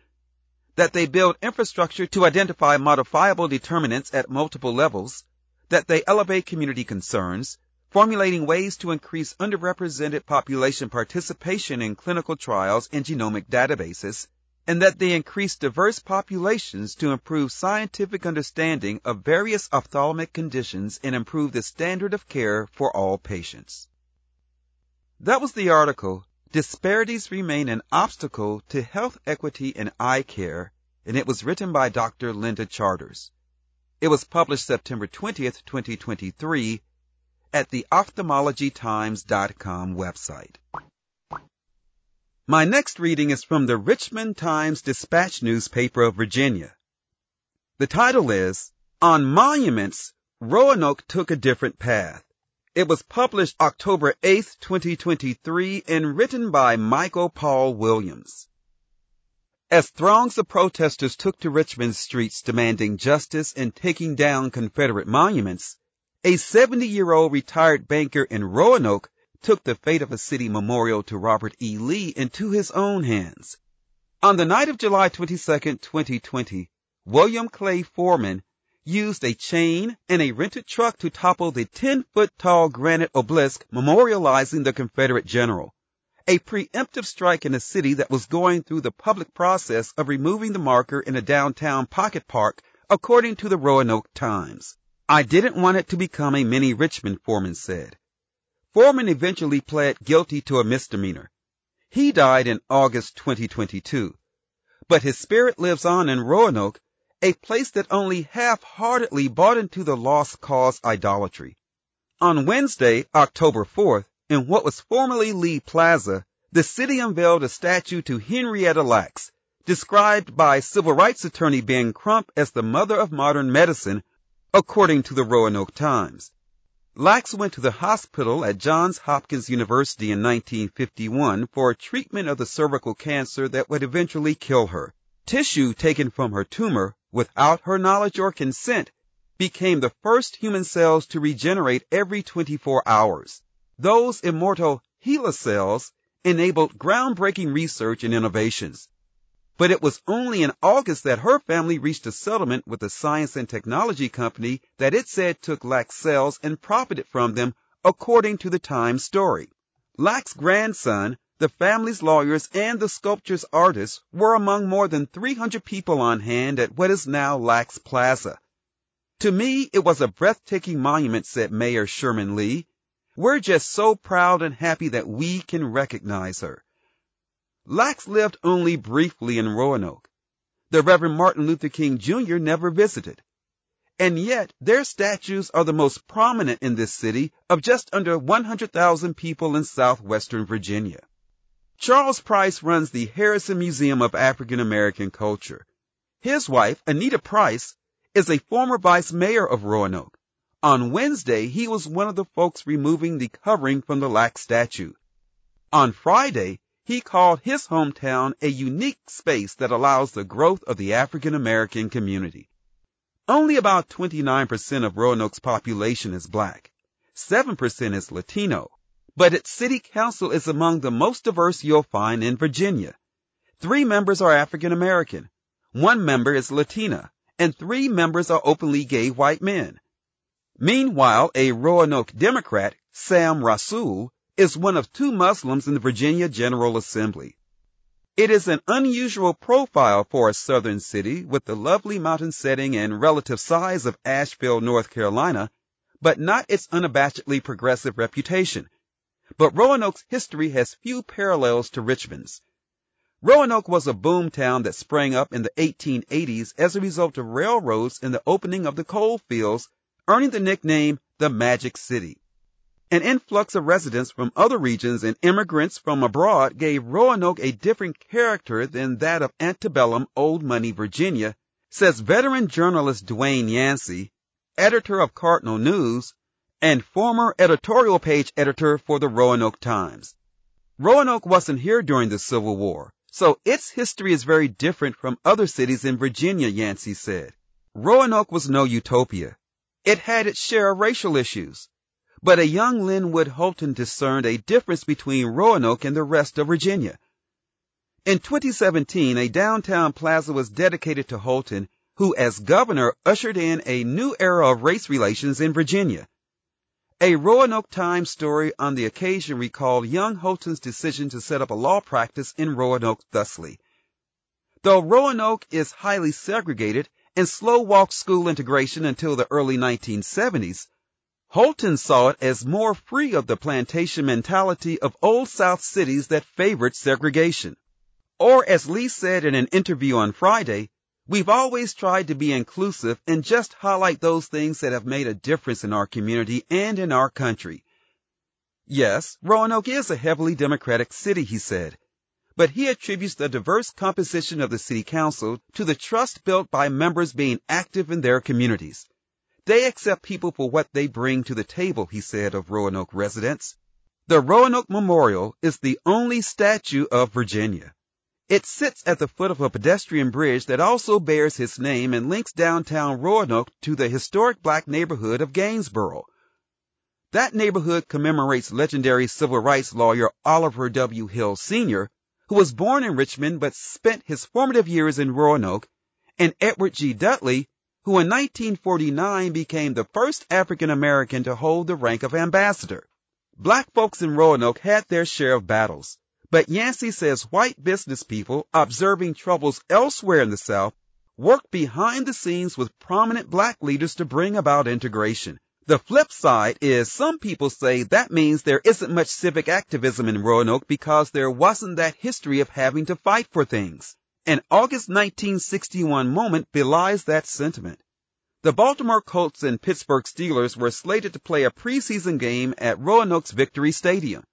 that they build infrastructure to identify modifiable determinants at multiple levels, that they elevate community concerns, formulating ways to increase underrepresented population participation in clinical trials and genomic databases, and that they increase diverse populations to improve scientific understanding of various ophthalmic conditions and improve the standard of care for all patients. That was the article, Disparities Remain an Obstacle to Health Equity in Eye Care, and it was written by Dr. Linda Charters. It was published September 20th, 2023 at the ophthalmologytimes.com website. My next reading is from the Richmond Times Dispatch newspaper of Virginia. The title is On Monuments, Roanoke Took a Different Path. It was published October 8, 2023 and written by Michael Paul Williams. As throngs of protesters took to Richmond streets demanding justice and taking down Confederate monuments, a 70 year old retired banker in Roanoke took the fate of a city memorial to Robert E. Lee into his own hands. On the night of July 22, 2020, William Clay Foreman used a chain and a rented truck to topple the 10 foot tall granite obelisk memorializing the Confederate general. A preemptive strike in a city that was going through the public process of removing the marker in a downtown pocket park, according to the Roanoke Times. I didn't want it to become a mini Richmond, Foreman said. Foreman eventually pled guilty to a misdemeanor. He died in August 2022. But his spirit lives on in Roanoke, a place that only half-heartedly bought into the lost cause idolatry. On Wednesday, October 4th, in what was formerly Lee Plaza, the city unveiled a statue to Henrietta Lacks, described by civil rights attorney Ben Crump as the mother of modern medicine according to the Roanoke Times. Lacks went to the hospital at Johns Hopkins University in 1951 for treatment of the cervical cancer that would eventually kill her. Tissue taken from her tumor without her knowledge or consent became the first human cells to regenerate every 24 hours. those immortal HeLa cells enabled groundbreaking research and innovations. But it was only in August that her family reached a settlement with a science and technology company that it said took Lacks' cells and profited from them, according to the Times story. Lacks' grandson, the family's lawyers, and the sculpture's artists were among more than 300 people on hand at what is now Lacks' Plaza. To me, it was a breathtaking monument, said Mayor Sherman Lee. We're just so proud and happy that we can recognize her. Lacks lived only briefly in Roanoke. The Reverend Martin Luther King Jr. never visited. And yet, their statues are the most prominent in this city of just under 100,000 people in southwestern Virginia. Charles Price runs the Harrison Museum of African American Culture. His wife, Anita Price, is a former vice mayor of Roanoke. On Wednesday, he was one of the folks removing the covering from the Lack statue. On Friday, he called his hometown a unique space that allows the growth of the African American community. Only about 29% of Roanoke's population is black. 7% is Latino. But its city council is among the most diverse you'll find in Virginia. Three members are African American. One member is Latina and three members are openly gay white men. Meanwhile, a Roanoke Democrat, Sam Rasool, is one of two Muslims in the Virginia General Assembly. It is an unusual profile for a southern city with the lovely mountain setting and relative size of Asheville, North Carolina, but not its unabashedly progressive reputation. But Roanoke's history has few parallels to Richmond's. Roanoke was a boom town that sprang up in the 1880s as a result of railroads and the opening of the coal fields, earning the nickname the Magic City. An influx of residents from other regions and immigrants from abroad gave Roanoke a different character than that of antebellum old money Virginia, says veteran journalist Dwayne Yancey, editor of Cardinal News, and former editorial page editor for the Roanoke Times. Roanoke wasn't here during the Civil War, so its history is very different from other cities in Virginia, Yancey said. Roanoke was no utopia. It had its share of racial issues. But a young Linwood Holton discerned a difference between Roanoke and the rest of Virginia. In 2017, a downtown plaza was dedicated to Holton, who as governor ushered in a new era of race relations in Virginia. A Roanoke Times story on the occasion recalled young Holton's decision to set up a law practice in Roanoke thusly. Though Roanoke is highly segregated and slow walked school integration until the early 1970s, Holton saw it as more free of the plantation mentality of old South cities that favored segregation. Or as Lee said in an interview on Friday, We've always tried to be inclusive and just highlight those things that have made a difference in our community and in our country. Yes, Roanoke is a heavily Democratic city, he said, but he attributes the diverse composition of the city council to the trust built by members being active in their communities. They accept people for what they bring to the table, he said of Roanoke residents. The Roanoke Memorial is the only statue of Virginia. It sits at the foot of a pedestrian bridge that also bears his name and links downtown Roanoke to the historic black neighborhood of Gainsboro. That neighborhood commemorates legendary civil rights lawyer Oliver W. Hill Sr., who was born in Richmond but spent his formative years in Roanoke, and Edward G. Dudley, who in 1949 became the first African American to hold the rank of ambassador. Black folks in Roanoke had their share of battles. But Yancey says white business people observing troubles elsewhere in the South worked behind the scenes with prominent black leaders to bring about integration. The flip side is some people say that means there isn't much civic activism in Roanoke because there wasn't that history of having to fight for things. An August 1961 moment belies that sentiment. The Baltimore Colts and Pittsburgh Steelers were slated to play a preseason game at Roanoke's Victory Stadium.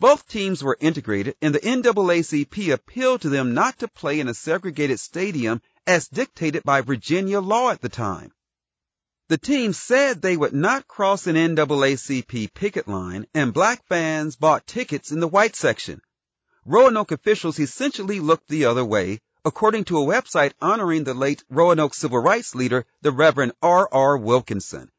Both teams were integrated, and the NAACP appealed to them not to play in a segregated stadium as dictated by Virginia law at the time. The team said they would not cross an NAACP picket line, and black fans bought tickets in the white section. Roanoke officials essentially looked the other way, according to a website honoring the late Roanoke civil rights leader, the Reverend R. R. Wilkinson.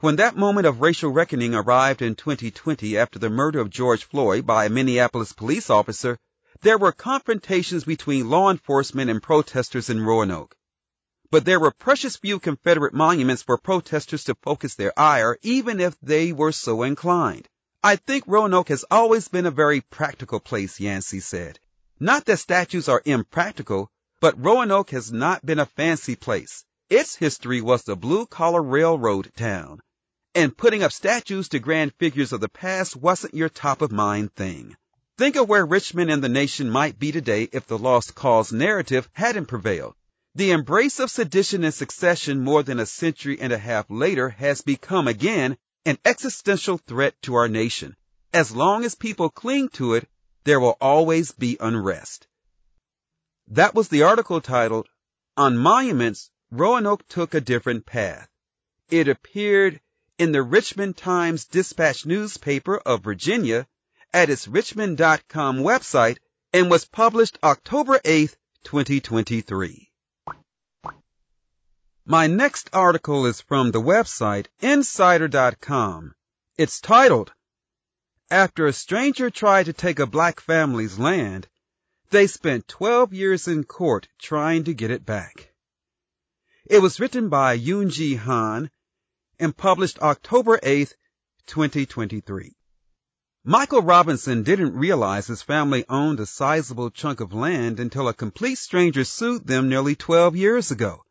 When that moment of racial reckoning arrived in 2020 after the murder of George Floyd by a Minneapolis police officer, there were confrontations between law enforcement and protesters in Roanoke. But there were precious few Confederate monuments for protesters to focus their ire, even if they were so inclined. I think Roanoke has always been a very practical place, Yancey said. Not that statues are impractical, but Roanoke has not been a fancy place. Its history was the blue collar railroad town and putting up statues to grand figures of the past wasn't your top of mind thing. Think of where Richmond and the nation might be today if the lost cause narrative hadn't prevailed. The embrace of sedition and secession more than a century and a half later has become again an existential threat to our nation. As long as people cling to it, there will always be unrest. That was the article titled, On Monuments, Roanoke Took a Different Path. It appeared in the Richmond Times Dispatch newspaper of Virginia at its richmond.com website and was published October 8, 2023. My next article is from the website insider.com. It's titled, After a stranger tried to take a black family's land, they spent 12 years in court trying to get it back. It was written by Yoonji Han and published October 8, 2023. Michael Robinson didn't realize his family owned a sizable chunk of land until a complete stranger sued them nearly 12 years ago.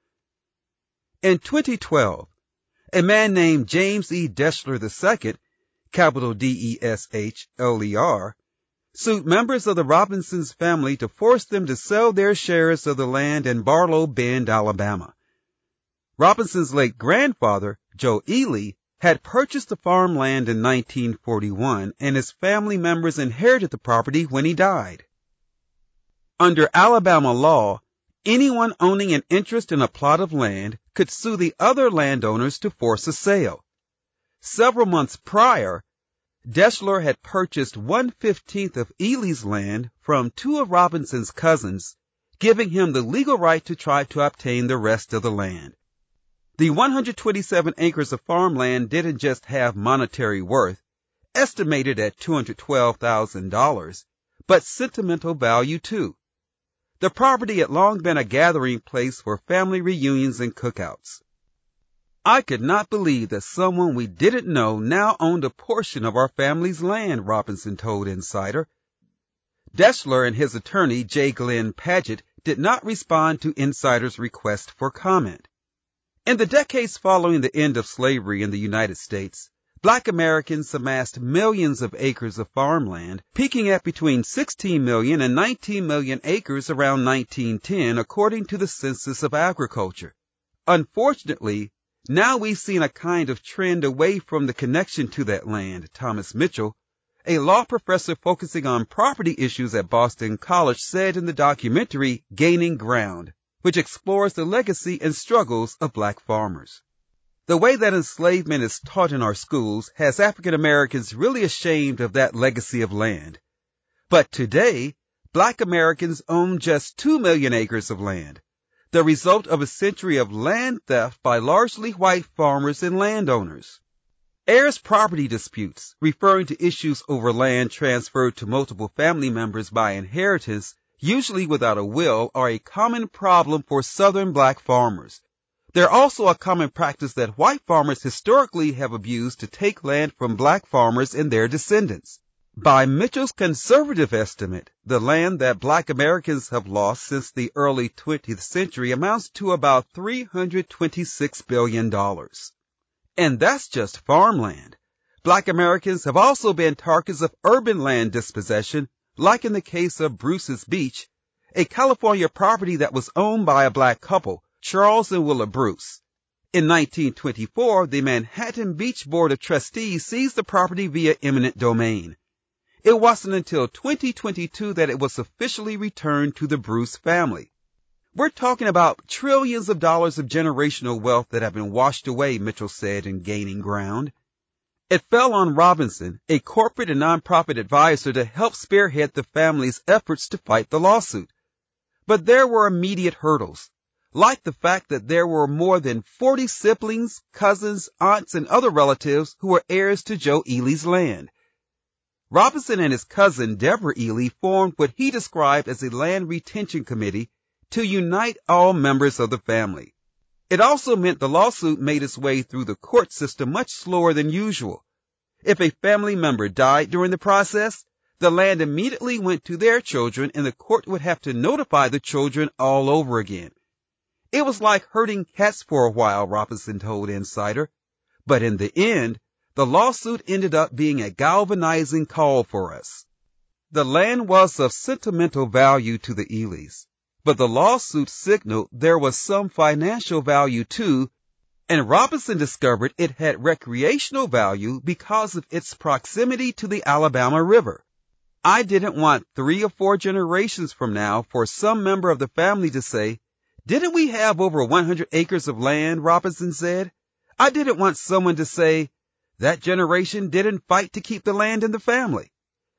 In 2012, a man named James E. Deshler II, capital D-E-S-H-L-E-R, sued members of the Robinsons family to force them to sell their shares of the land in Barlow Bend, Alabama. Robinson's late grandfather, Joe Ely, had purchased the farmland in 1941 and his family members inherited the property when he died. Under Alabama law, anyone owning an interest in a plot of land could sue the other landowners to force a sale. Several months prior, Deshler had purchased one-fifteenth of Ely's land from two of Robinson's cousins, giving him the legal right to try to obtain the rest of the land. The 127 acres of farmland didn't just have monetary worth, estimated at $212,000, but sentimental value too. The property had long been a gathering place for family reunions and cookouts. I could not believe that someone we didn't know now owned a portion of our family's land, Robinson told Insider. Deshler and his attorney, J. Glenn Paget, did not respond to Insider's request for comment. In the decades following the end of slavery in the United States, black Americans amassed millions of acres of farmland, peaking at between 16 million and 19 million acres around 1910, according to the Census of Agriculture. Unfortunately, now we've seen a kind of trend away from the connection to that land, Thomas Mitchell, a law professor focusing on property issues at Boston College said in the documentary Gaining Ground which explores the legacy and struggles of black farmers. The way that enslavement is taught in our schools has African Americans really ashamed of that legacy of land. But today, black Americans own just 2 million acres of land, the result of a century of land theft by largely white farmers and landowners. Heirs property disputes, referring to issues over land transferred to multiple family members by inheritance, usually without a will, are a common problem for southern black farmers. They're also a common practice that white farmers historically have abused to take land from black farmers and their descendants. By Mitchell's conservative estimate, the land that black Americans have lost since the early 20th century amounts to about $326 billion. And that's just farmland. Black Americans have also been targets of urban land dispossession like in the case of Bruce's Beach, a California property that was owned by a black couple, Charles and Willa Bruce. In 1924, the Manhattan Beach Board of Trustees seized the property via eminent domain. It wasn't until 2022 that it was officially returned to the Bruce family. We're talking about trillions of dollars of generational wealth that have been washed away, Mitchell said in Gaining Ground. It fell on Robinson, a corporate and nonprofit advisor, to help spearhead the family's efforts to fight the lawsuit. But there were immediate hurdles. like the fact that there were more than 40 siblings, cousins, aunts, and other relatives who were heirs to Joe Ely's land. Robinson and his cousin Deborah Ely formed what he described as a land retention committee to unite all members of the family. It also meant the lawsuit made its way through the court system much slower than usual. If a family member died during the process, the land immediately went to their children and the court would have to notify the children all over again. It was like herding cats for a while, Robinson told Insider. But in the end, the lawsuit ended up being a galvanizing call for us. The land was of sentimental value to the Elys, but the lawsuit signaled there was some financial value too, and Robinson discovered it had recreational value because of its proximity to the Alabama River. I didn't want three or four generations from now for some member of the family to say, didn't we have over 100 acres of land? Robinson said. I didn't want someone to say, that generation didn't fight to keep the land in the family.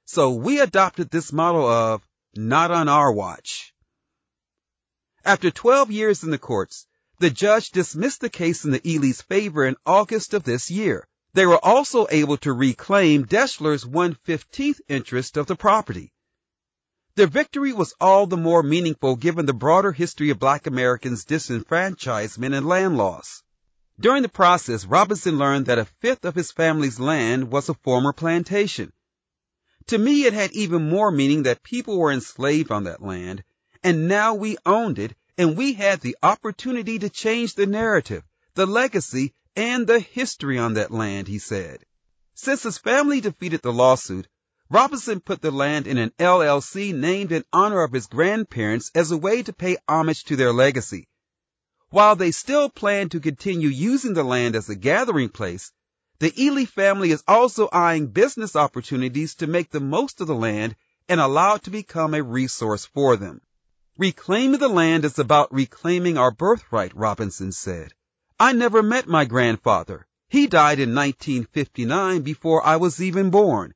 So we adopted this model of not on our watch. After 12 years in the courts, the judge dismissed the case in the Ely's favor in August of this year. They were also able to reclaim Deshler's 115th interest of the property. Their victory was all the more meaningful given the broader history of black Americans' disenfranchisement and land loss. During the process, Robinson learned that a fifth of his family's land was a former plantation. To me, it had even more meaning that people were enslaved on that land, and now we owned it, and we had the opportunity to change the narrative, the legacy, and the history on that land, he said. Since his family defeated the lawsuit, Robinson put the land in an LLC named in honor of his grandparents as a way to pay homage to their legacy. While they still plan to continue using the land as a gathering place, the Ely family is also eyeing business opportunities to make the most of the land and allow it to become a resource for them. Reclaiming the land is about reclaiming our birthright, Robinson said. I never met my grandfather. He died in 1959 before I was even born.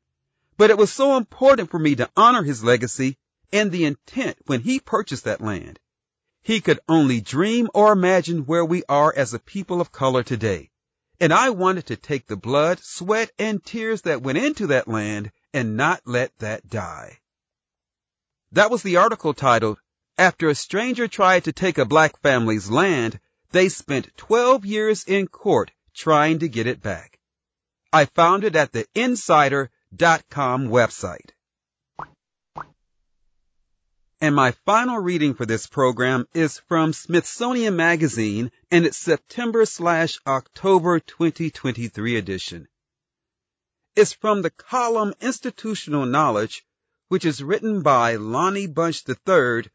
But it was so important for me to honor his legacy and the intent when he purchased that land. He could only dream or imagine where we are as a people of color today. And I wanted to take the blood, sweat, and tears that went into that land and not let that die. That was the article titled, After a Stranger Tried to Take a Black Family's Land, They Spent 12 Years in Court Trying to Get It Back. I found it at the Insider com website. And my final reading for this program is from Smithsonian Magazine and its September slash October 2023 edition. It's from the column Institutional Knowledge, which is written by Lonnie Bunch III,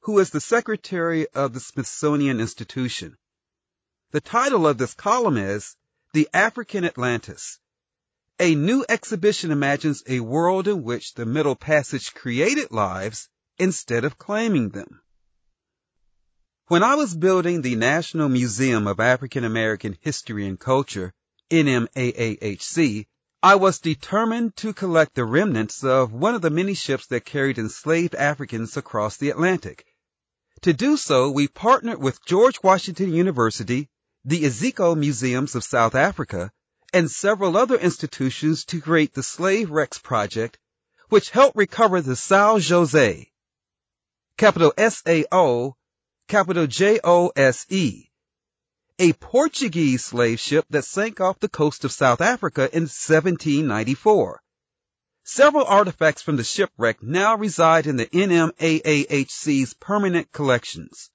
who is the secretary of the Smithsonian Institution. The title of this column is The African Atlantis, a new exhibition imagines a world in which the Middle Passage created lives instead of claiming them. When I was building the National Museum of African American History and Culture, NMAAHC, I was determined to collect the remnants of one of the many ships that carried enslaved Africans across the Atlantic. To do so, we partnered with George Washington University, the Iziko Museums of South Africa, and several other institutions to create the Slave Wrecks Project, which helped recover the Sao Jose, capital S-A-O, capital J-O-S-E, a Portuguese slave ship that sank off the coast of South Africa in 1794. Several artifacts from the shipwreck now reside in the NMAAHC's permanent collections.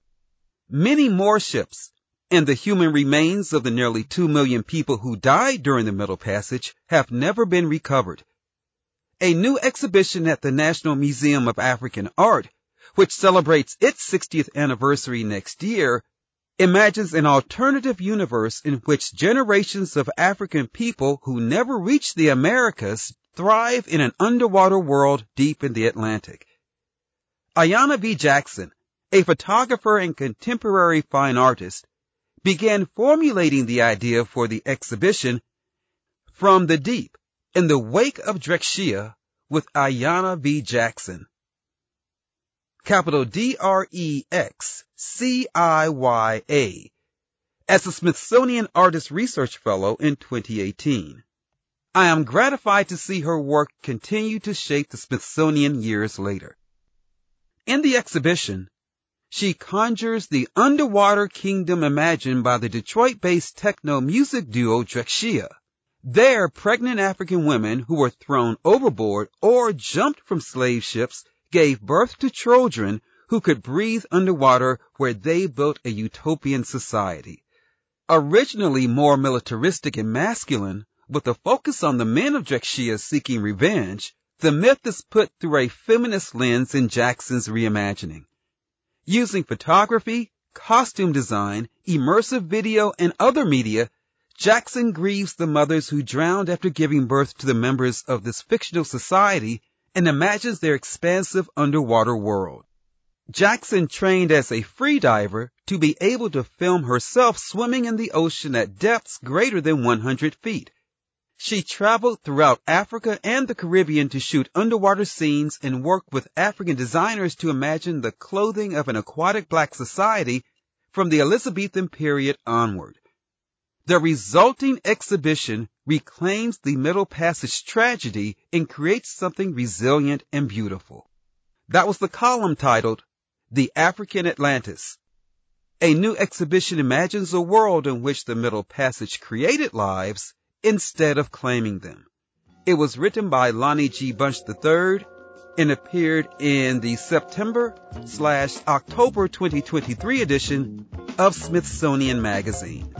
Many more ships, and the human remains of the nearly two million people who died during the Middle Passage have never been recovered. A new exhibition at the National Museum of African Art, which celebrates its 60th anniversary next year, imagines an alternative universe in which generations of African people who never reached the Americas thrive in an underwater world deep in the Atlantic. Ayana V. Jackson, a photographer and contemporary fine artist, began formulating the idea for the exhibition from the deep in the wake of Drexciya with Ayana V. Jackson. Capital D-R-E-X-C-I-Y-A, as a Smithsonian Artist Research Fellow in 2018. I am gratified to see her work continue to shape the Smithsonian years later. In the exhibition, she conjures the underwater kingdom imagined by the Detroit-based techno music duo Drexciya. There, pregnant African women who were thrown overboard or jumped from slave ships gave birth to children who could breathe underwater where they built a utopian society. Originally more militaristic and masculine, with a focus on the men of Drexciya seeking revenge, the myth is put through a feminist lens in Jackson's reimagining. Using photography, costume design, immersive video, and other media, Jackson grieves the mothers who drowned after giving birth to the members of this fictional society and imagines their expansive underwater world. Jackson trained as a freediver to be able to film herself swimming in the ocean at depths greater than 100 feet. She traveled throughout Africa and the Caribbean to shoot underwater scenes and work with African designers to imagine the clothing of an aquatic black society from the Elizabethan period onward. The resulting exhibition reclaims the Middle Passage tragedy and creates something resilient and beautiful. That was the column titled The African Atlantis. A new exhibition imagines a world in which the Middle Passage created lives instead of claiming them. It was written by Lonnie G. Bunch III and appeared in the September slash October 2023 edition of Smithsonian Magazine.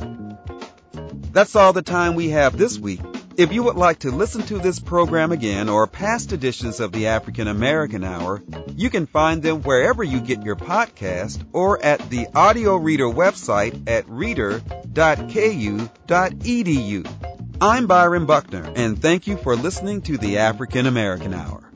That's all the time we have this week. If you would like to listen to this program again or past editions of the African American Hour, you can find them wherever you get your podcast or at the audio reader website at reader.ku.edu. I'm Byron Buckner, and thank you for listening to the African American Hour.